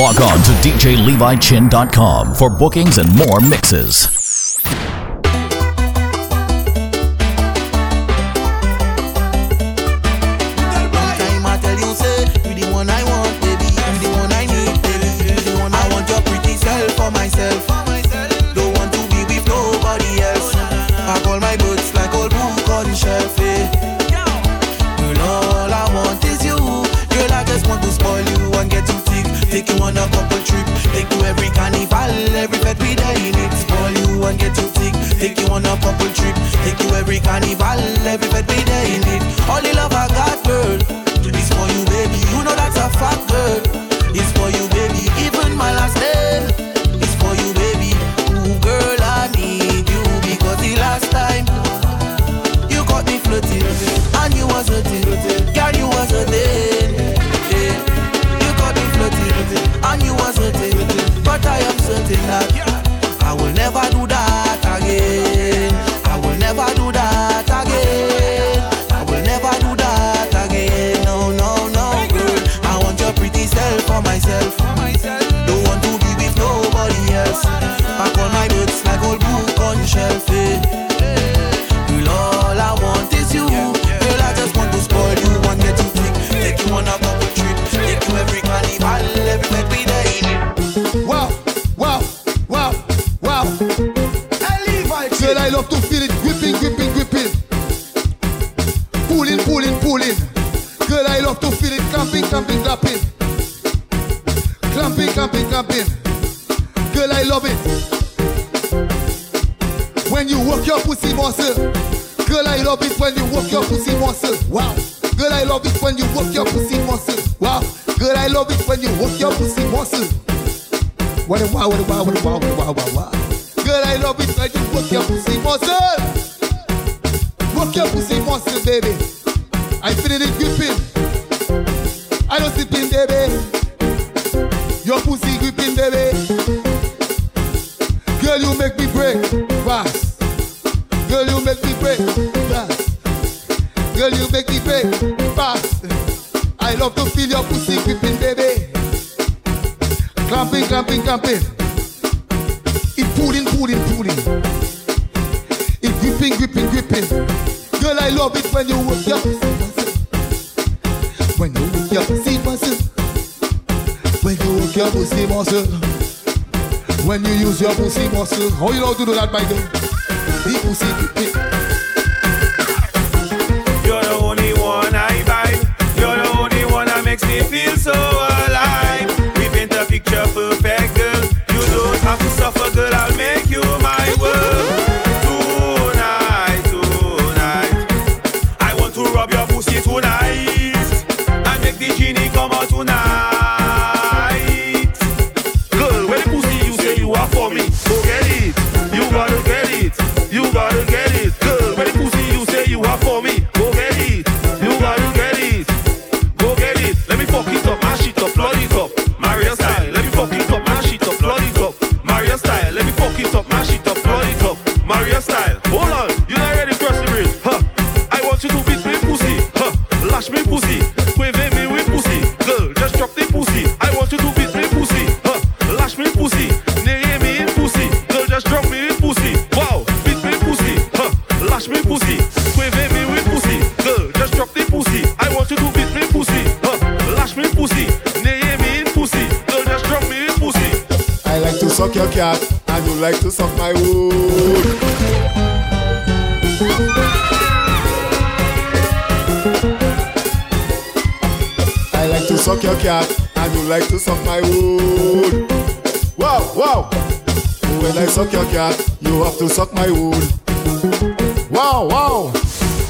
Log on to DJLeviChin.com for bookings and more mixes. Wow. Girl, I love to feel it gripping, gripping, gripping. Pulling, pulling, pulling. Girl, I love to feel it clamping, clamping, clamping. Clamping, clamping, clamping. Girl, I love it. When you work your pussy muscle. Girl, I love it when you work your pussy muscle. Wow. Girl, I love it when you work your pussy muscle. Wow. Girl, I love it when you work your pussy muscle. What a wow, what a wow, what a wow, what a wow, wow, wow. Girl, I love it when you work your pussy muscle. Work your pussy muscle, baby. I feel it gripping. I don't sit in, baby. Your pussy gripping, baby. Girl, you make me break fast. Girl, you make me break fast. Girl, you make me break fast. I love to feel your pussy gripping, clamping, clamping. It pulling, pulling, pulling. It gripping, gripping, gripping. Girl, I love it when you work your. When you work your pussy muscle. When you work your pussy muscle. When you use your pussy muscle. How you know to do that, my girl? The pussy gripping. And you to suck my wood. Wow, wow. When I suck your cat, you have to suck my wood. Wow, wow.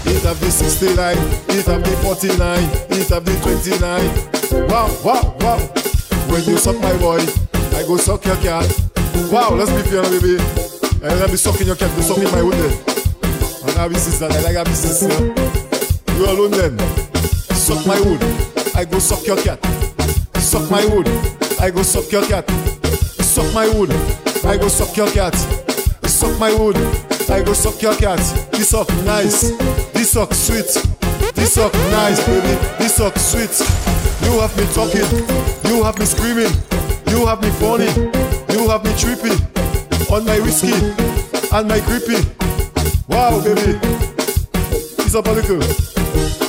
It have the 69, it have the 49, it have the 29. Wow, wow, wow. When you suck my boy, I go suck your cat. Wow, let's be fair, baby. And let be sucking your cat, go sucking my wood then. And I be sister, I like a be sister. You alone then. Suck my wood, I go suck your cat. Suck my wood, I go suck your cat. Suck my wood, I go suck your cat. Suck my wood, I go suck your cat. This suck nice, this suck sweet. This suck nice, baby. This suck sweet. You have me talking, you have me screaming. You have me funny, you have me trippy. On my whiskey and my grippy. Wow, baby. Up a little.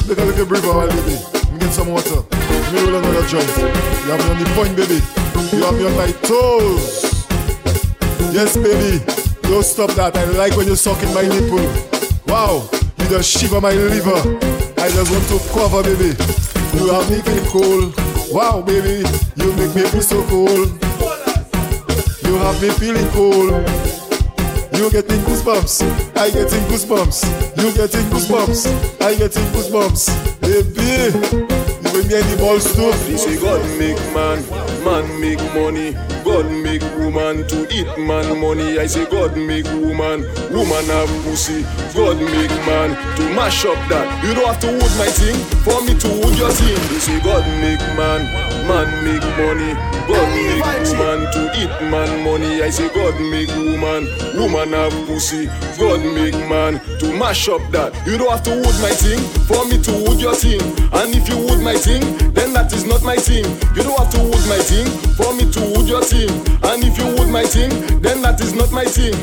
Make a little breather while, baby. Let me get some water. Me roll another. You have me on the point, baby. You have me on my toes. Yes, baby. Don't stop that. I like when you suck in my nipple. Wow, you just shiver my liver. I just want to cover, baby. You have me feeling cool. Wow, baby, you make me feel so cool. You have me feeling cool. You getting goosebumps. I getting goosebumps. You getting goosebumps. I getting goosebumps. Baby, bring me any balls too. They say God make man, man make money. God make woman to eat man money. I say God make woman, woman have pussy. God make man to mash up that. You don't have to wood my thing for me to wood your thing. They say God make man, man make money. God make woman to eat man money. I say God make woman, woman have pussy. God make man to mash up that. You don't have to wood my thing for me to wood your thing. And if you wood my thing, then that is not my thing. You don't have to wood my thing for me to wood your thing. And if you wood my thing, then that is not my thing.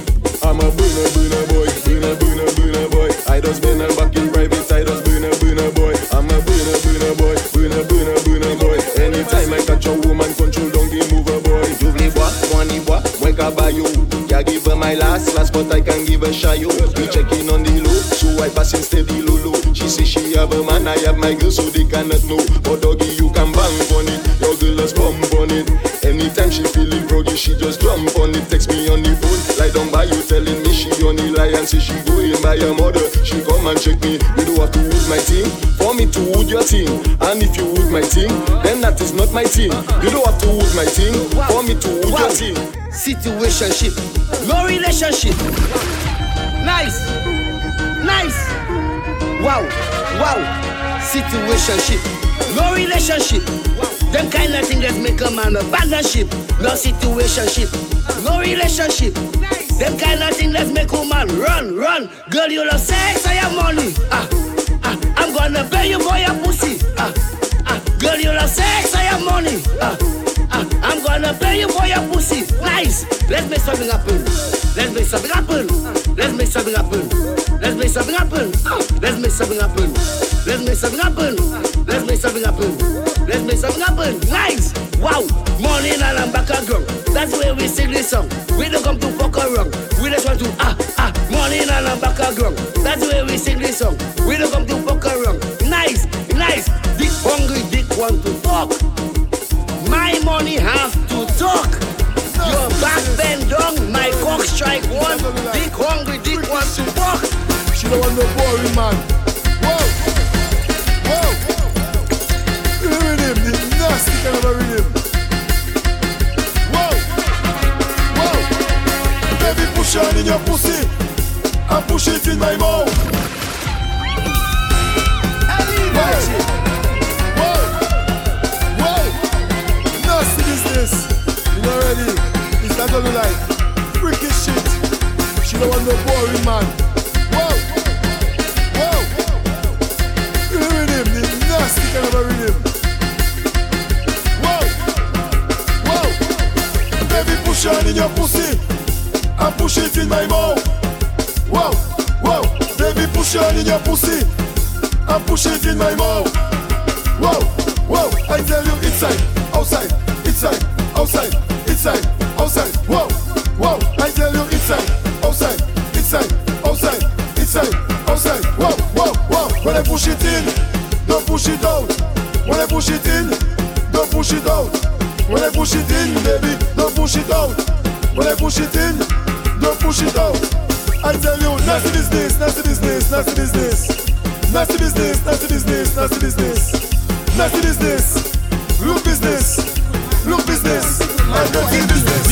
I'm a burner, burner boy, burner, burner, burner boy. I just burn back in private, I just burner, burner boy. I'm a burner, burner boy, burner, burner, burner boy. Anytime I catch a woman, control don't game mover boy. Double bois, money bois, moi caballo. Give her my last class, but I can give her shy We checking on the low, so I pass the low low. She say she have a man, I have my girl, so they cannot know. But doggy, you can bang on it, your girl just bump on it. Anytime she feeling groggy, she just jump on it. Text me on the phone, lie down by you, telling me she on the lie and say she going by her mother. She come and check me, you don't have to wood my team. for me to wood your team, And if you wood my team, then that is not my team. You don't have to wood my team. for me to wood your thing. Situationship, no relationship. Nice, nice. Wow, wow. Situationship, no relationship. Them kind of thing that make a man abandon ship. No situationship, no relationship. Them kind of thing that make man run, run. Girl, you love sex or your money. Ah, ah, I'm gonna pay you for your pussy. Ah, ah, girl, you love sex or your money. Ah, I'm gonna pay you for your pussy. Nice. Let's make something happen. Let's make something happen. Let's make something happen. Let's make something happen. Let's make something happen. Let's make something happen. Let's make something happen. Let's make something happen. Nice. Wow. Morning and I'm back again. That's where we sing this song. We don't come to fuck around. We just want to ah ah. Morning and I'm back again. That's where we sing this song. We don't come to fuck around. Nice, nice. Dick hungry, dick want to fuck. My money have to talk. Your back bend down, my cock strike one. Dick hungry, dick want to fuck. She don't want no boring man. Whoa, whoa. The rhythm, the nasty kind of a rhythm. Whoa, whoa. Baby, push on in your pussy and push it in my mouth. Whoa, Business. You know ready? It's not gonna like freaky shit. She don't want no boring man. Whoa, whoa. You The rhythm, the nasty kind of a rhythm. Whoa, whoa. Baby, push on in your pussy and push it in my mouth. Whoa, whoa. Baby, push on in your pussy and push it in my mouth. Whoa, whoa. I tell you, inside, outside, inside, outside, inside, outside. Whoa, whoa. I tell you, inside, outside, inside, outside, inside, outside. Whoa, whoa, whoa. When I push it in, don't push it out. When I push it in, don't push it out. When I push it in, baby, don't push it out. When I push it in, don't push it out. I tell you, nasty business, nasty business, nasty business. Nasty business, nasty business, nasty business. Nasty business. Look business. Look business. And dirty business.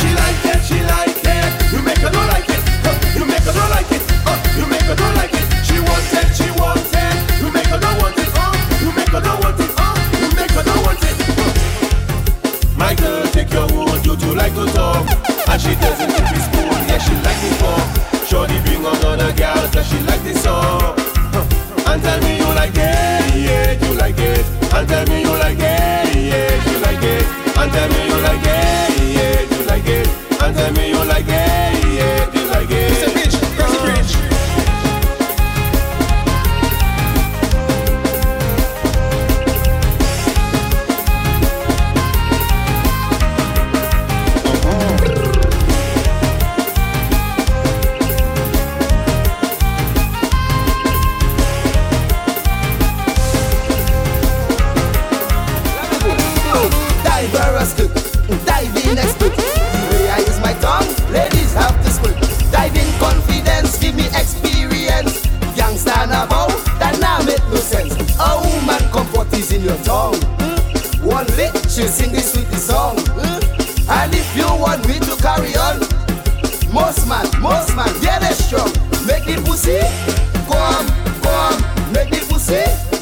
She like it, she like it. You make her don't like it. Huh, You make her don't like it. Uh, you make her don't like it. She wants it, she wants it. You make her don't want it. Uh, you make her don't want it. Uh, you make her don't want it. Uh. My girl, take your wood, you too like to talk. And she doesn't keep me spoon, yeah, she like me for. Shorty bring another girl, cause she like this song. Huh. And tell me you like it, yeah, you like it. And tell me you like it, you like it. And tell me you like it, yeah, you like it. And tell me you like it. See?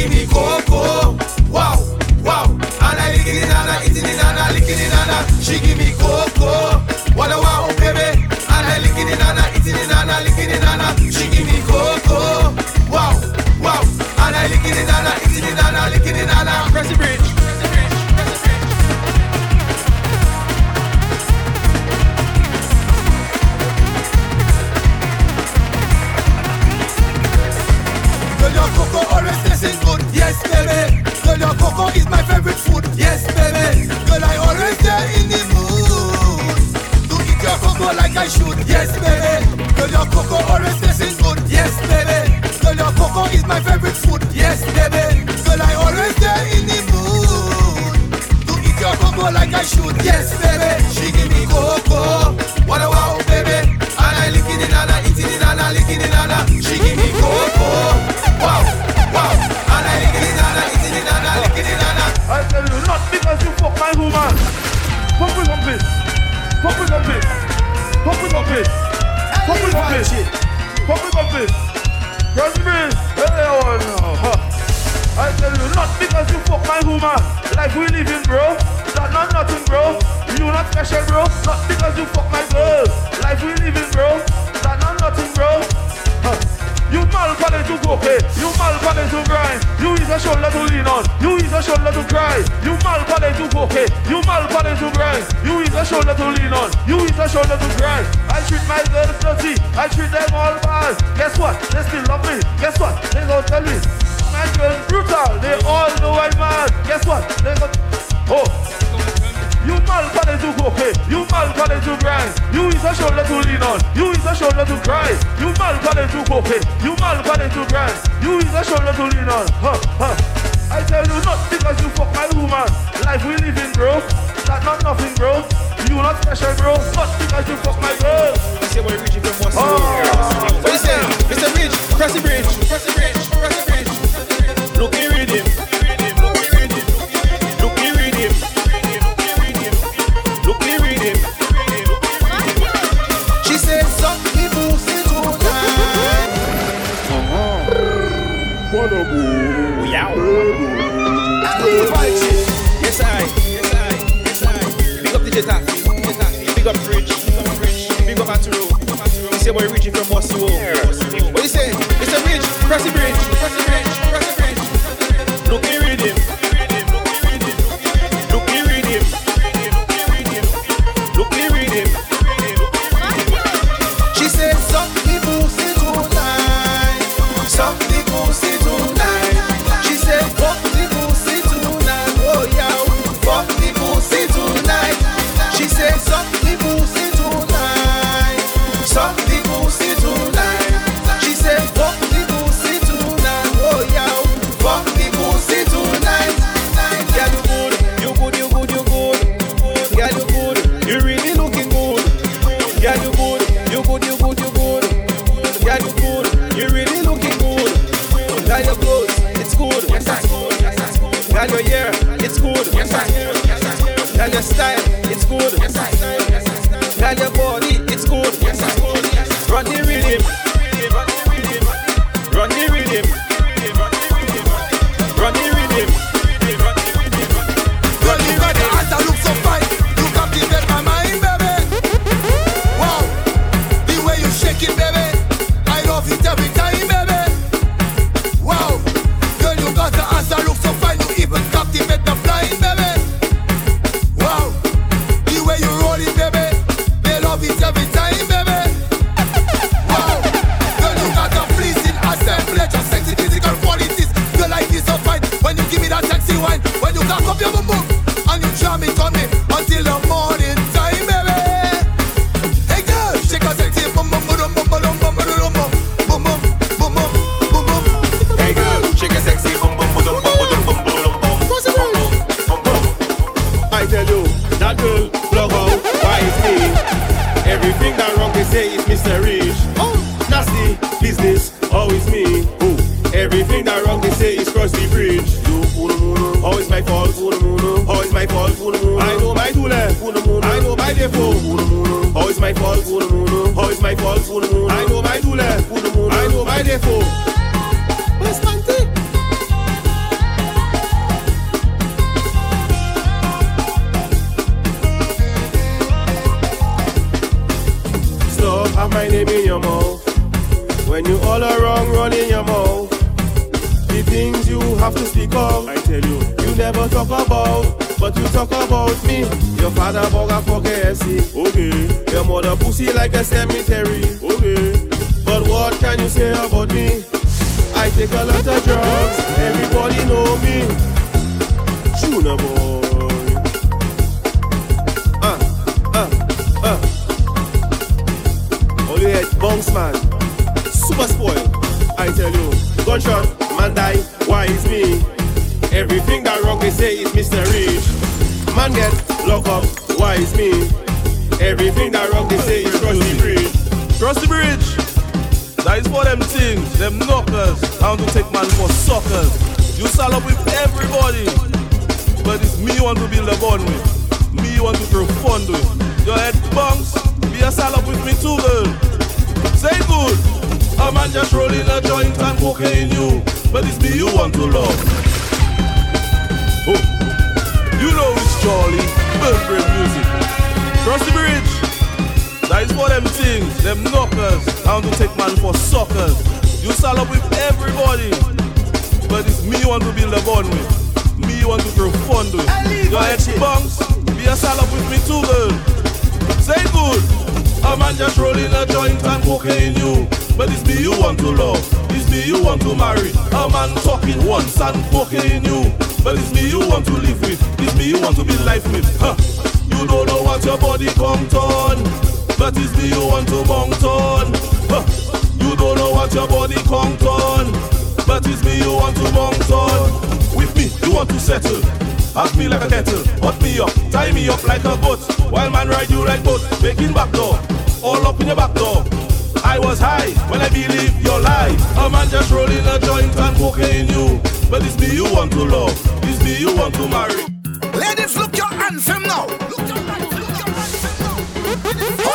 give me cocoa. Wow, wow. And I it and I it and I it and I. She give me Okay, you malpon to grind. You is a shoulder to lean on. You is a shoulder to grind. I treat my girls dirty. I treat them all bad. Guess what? They still love me. Guess what? They don't tell me. My girls brutal. They all know I'm mad. Guess what? They gon' oh. You malpon into okay. You malpon to grind. You is a shoulder to lean on. You is a shoulder to cry. You malpon into okay. You malpon to grind. You is a shoulder to lean on. Huh, huh. I tell you not because you fuck my woman. Life we live in, bro. That not nothing, bro. You not special, bro. Not because you fuck my girl. You say what Richie from Boston. Oh. What you say? Mr. Bridge, cross the bridge, cross the bridge, cross the bridge. Look, he read him. What a move. Valchi. Yes, I. Yes, I. Yes, I. Big up DJ Tax. Big up Rich. Big up Aturo. This your boy Richie from Boston. my fault, good moon. How is my fault, moon? I know my do left, moon. I know my default. pussy like a semi It's me you want to love? Oh, you know it's Charlie, Burberry music. Cross the bridge. That is for them things, them knockers. I want to take man for suckers. You sell up with everybody. But it's me you want to build a bond with. Me you want to grow fond with. Your ex-bunks, be a sell up with me too, girl. Say good. A man just rolling a joint and cocaine you. But it's me you want to love, it's me you want to marry. A man talking once and poking you. But it's me you want to live with, it's me you want to be life with. Huh. You don't know what your body come on, but it's me you want to mount on. Huh. You don't know what your body come on, but it's me you want to mount on. With me, you want to settle. Ask me like a kettle, hot me up, tie me up like a goat. While man ride you like boat, making back door, all up in your back door. I was high when I believe your lie. A man just rolling a joint and cocaine you. But it's me you want to love, it's me you want to marry. Ladies, look your handsome now. Look your handsome, look your now.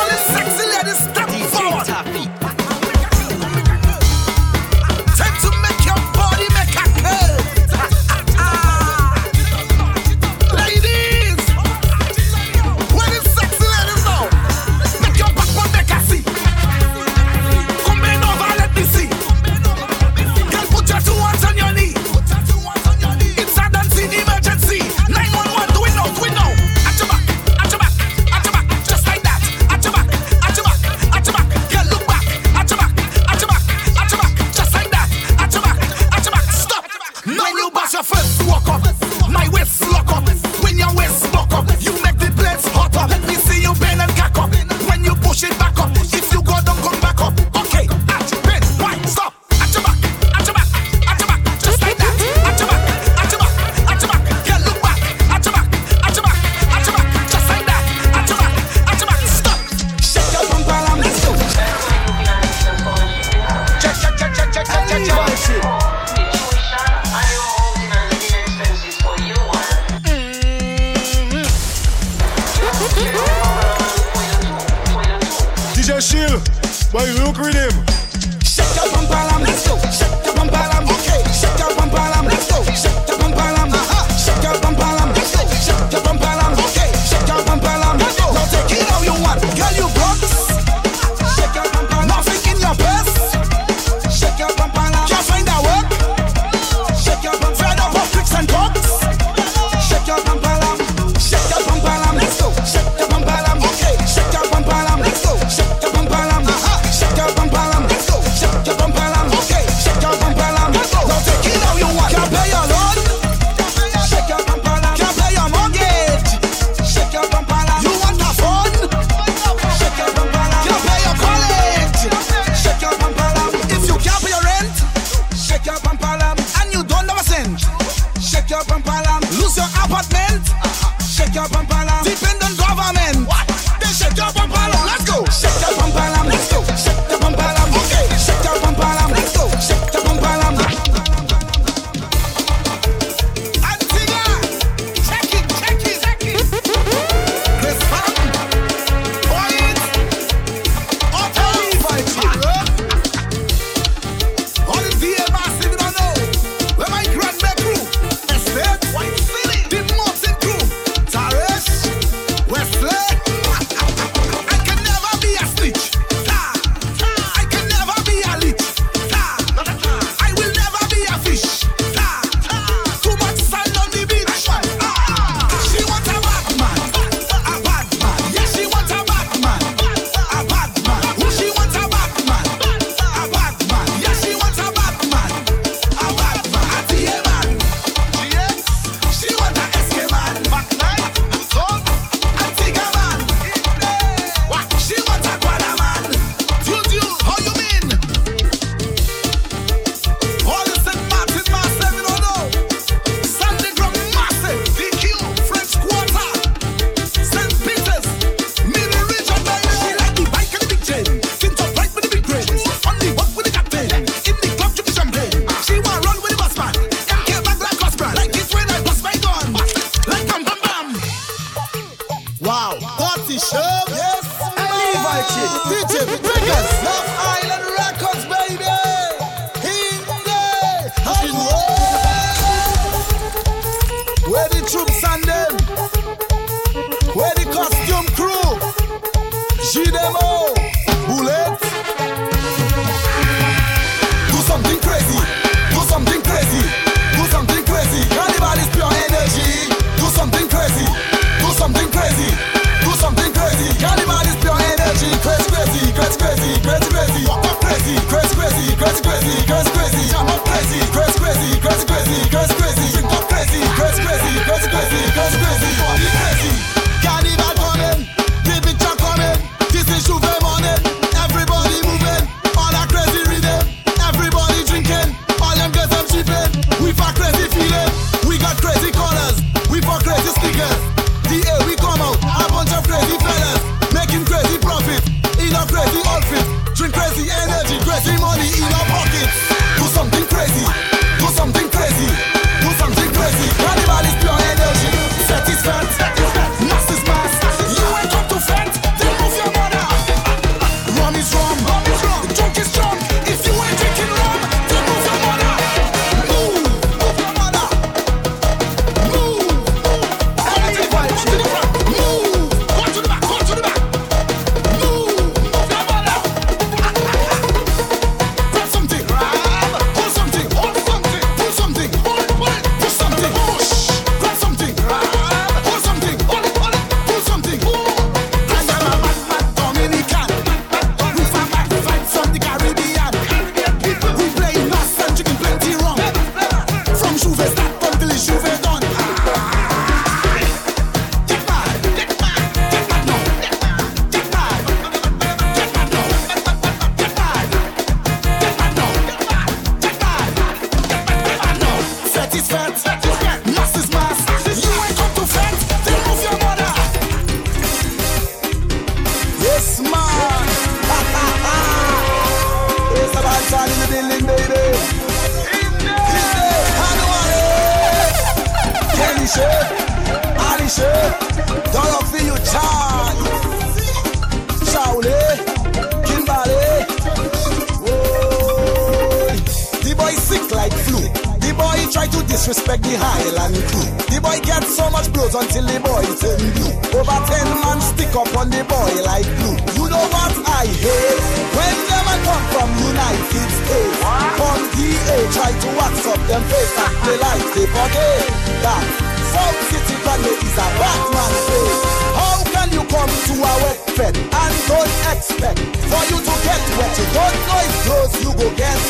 that. South City Valley is a Batman place. How can you come to a wet bed and don't expect for you to get wet? You don't know it grows, you go get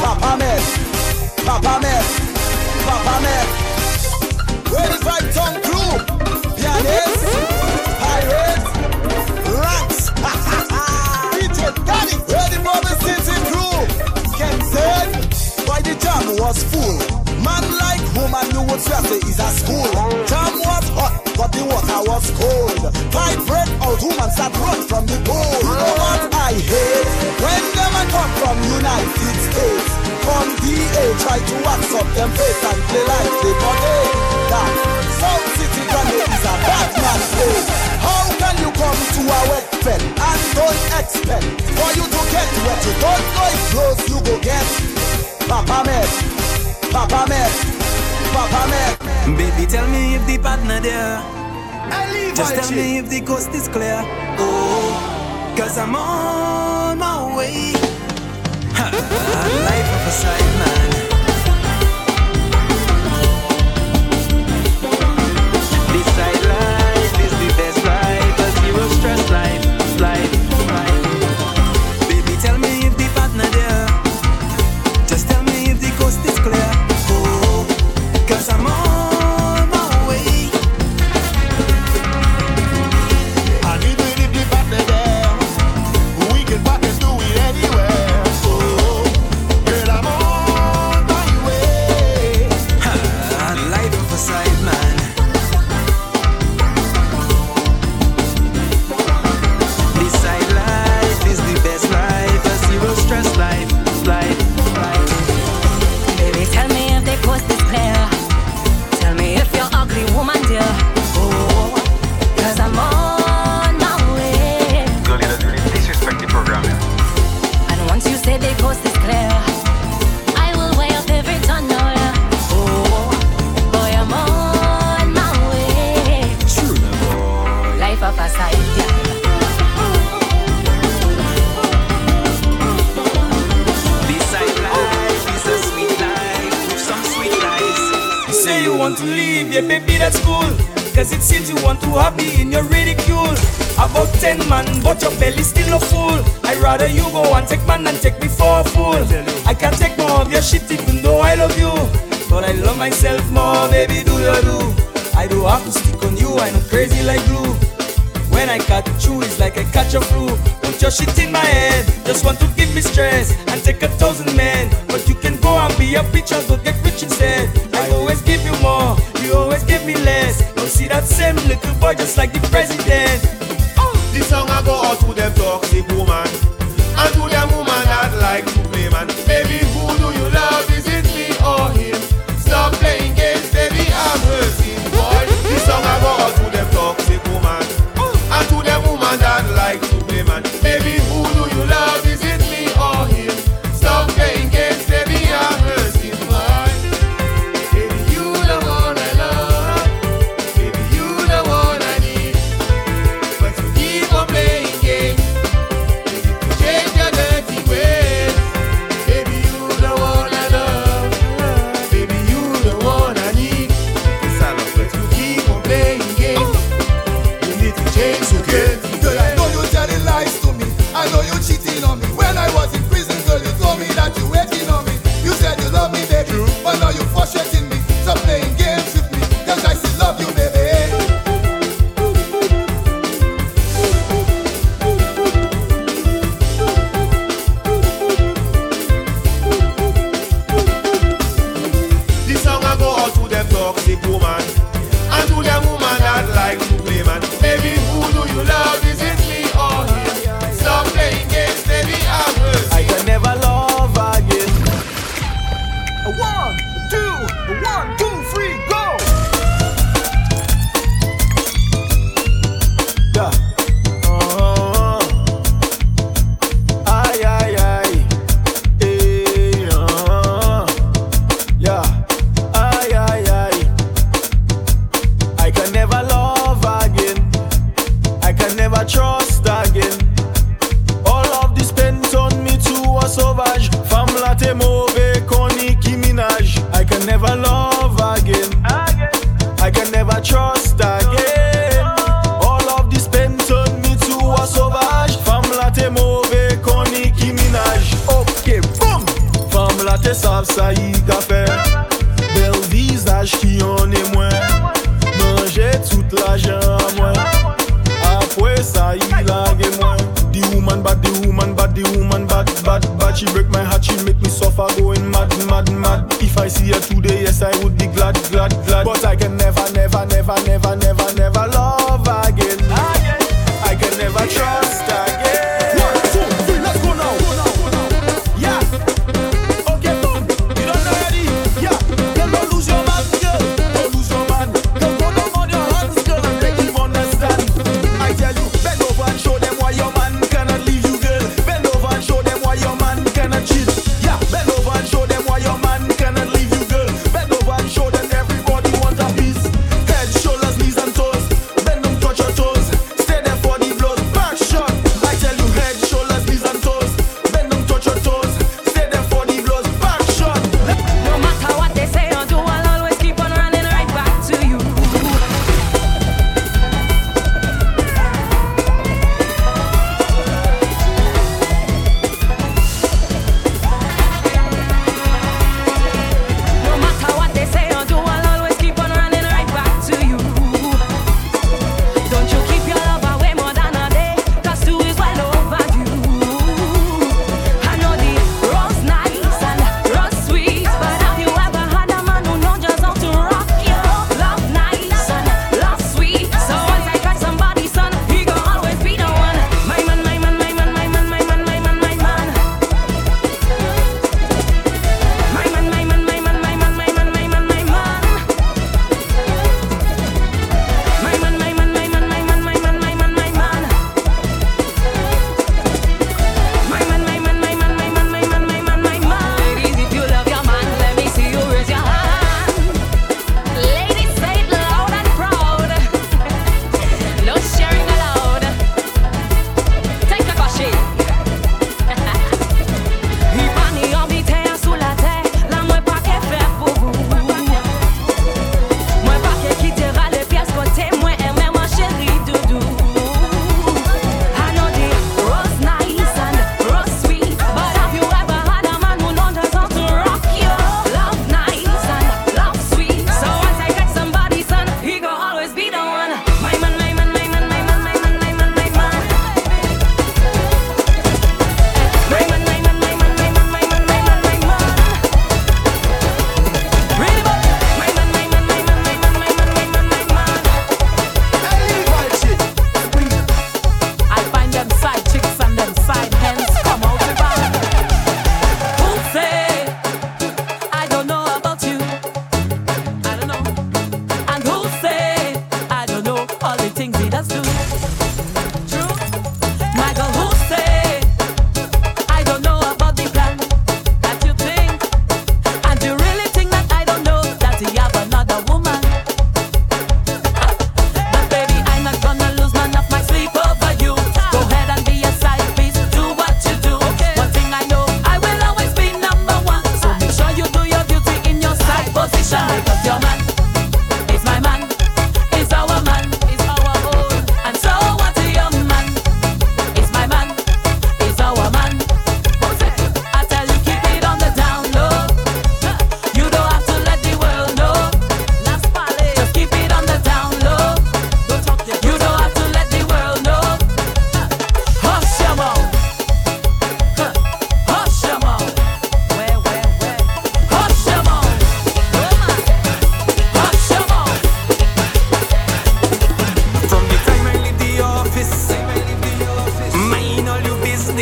Papa Man, Papa Man, Papa Man. Ready for Tom Crew, Pianist, Pirates, Rats, DJ Danny, ready for the city crew. Ken said, why the jam was full road traffic is a school. Time was hot, but the water was cold. Five break out, woman start run from the pool. You know what I hate? When them I come from United States, from DA, try to wax up them face and play like they but hey, that South City Granny is a bad man place. How can you come to a wet pen and don't expect for you to get wet? you don't know is close you go get? Papa man, Papa man. Papa Baby, tell me if the partner there. Just tell me if the coast is clear. Oh, cause I'm on my way. Life of a side man. Cause I'm on them toxic woman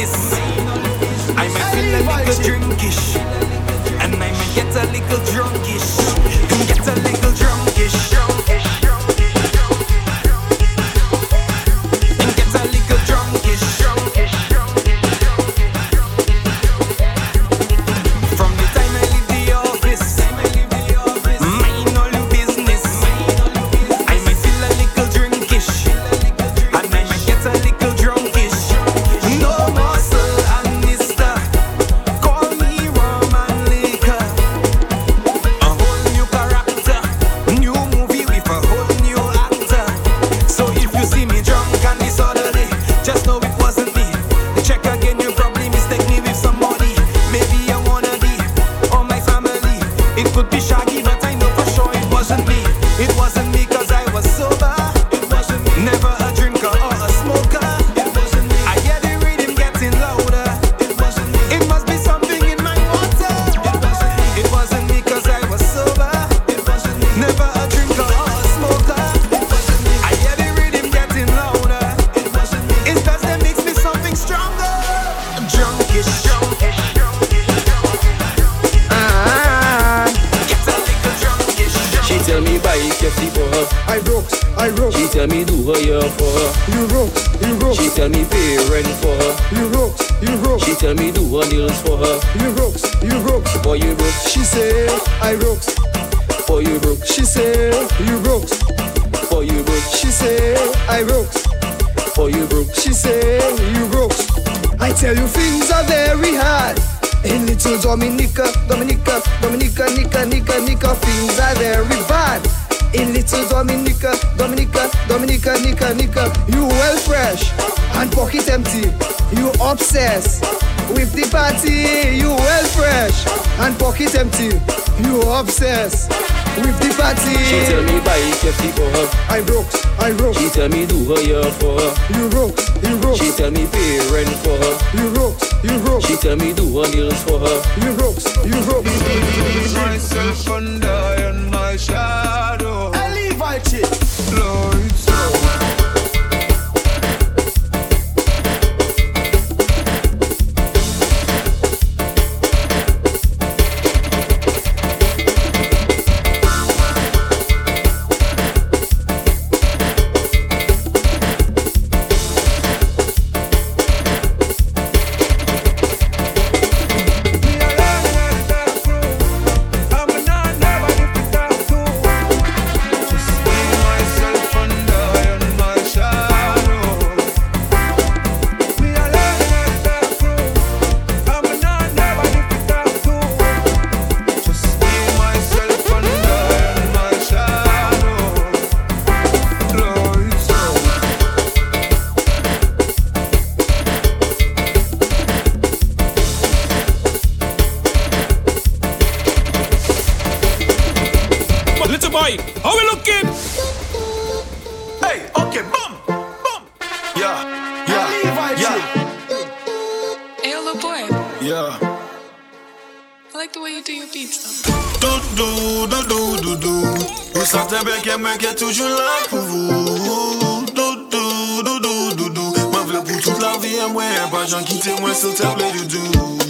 this. I might feel a little drinkish, and I might get a little drunkish. Get a little drunkish. For her. You rocks, you rocks. For you broke. She say I rocks. For you broke. She say you rocks. For you broke. She say I rocks. For you broke. She say you rocks. I tell you things are very hard. In little Dominica, Dominica, Dominica, Nika, Nika, Nika, things are very bad. In little Dominica, Dominica, Dominica, Nika, Nika, you well fresh and pocket empty. You obsessed with the party. You well fresh and pocket empty. You obsessed with the party. She tell me buy KFC for her. I broke, I broke. She tell me do her year for her. You broke, you broke. She tell me pay rent for her. You broke, you broke. She tell me do her nails for her. You broke, you broke. myself under in my shadow. y'a mec qui est toujours là pour vous. Doudou, doudou, doudou. Ma pour toute la vie, y'a moi, pas gens qui témoin sur table doudou.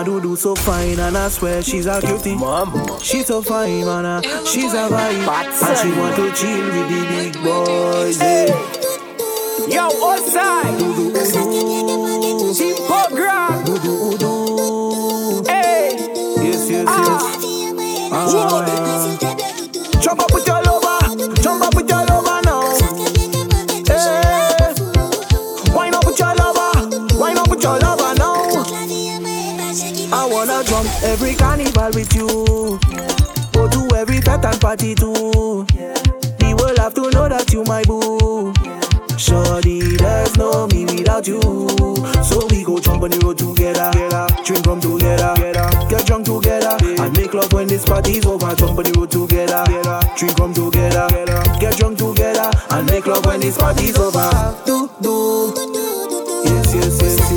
Looking. My do so fine and I swear she's a cutie. Mom, she's so fine, man. uh, She's a vibe, and she want to chill with the big boys. Yeah. Yo, outside. She program. Hey. Yes, yes, yes. Ah. Jump up with your every carnival with you. Go to every fete and party too. The world have to know that you my boo. Shorty, there's no me without you. So we go jump on the road together, drink rum together, get drunk together, and make love when this party's over. Jump on the road together, drink rum together, get drunk together, and make love when this party's over. Do do, yes yes yes yes.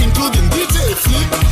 Including DJ Flip.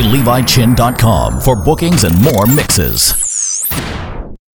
DJLeviChin.com for bookings and more mixes.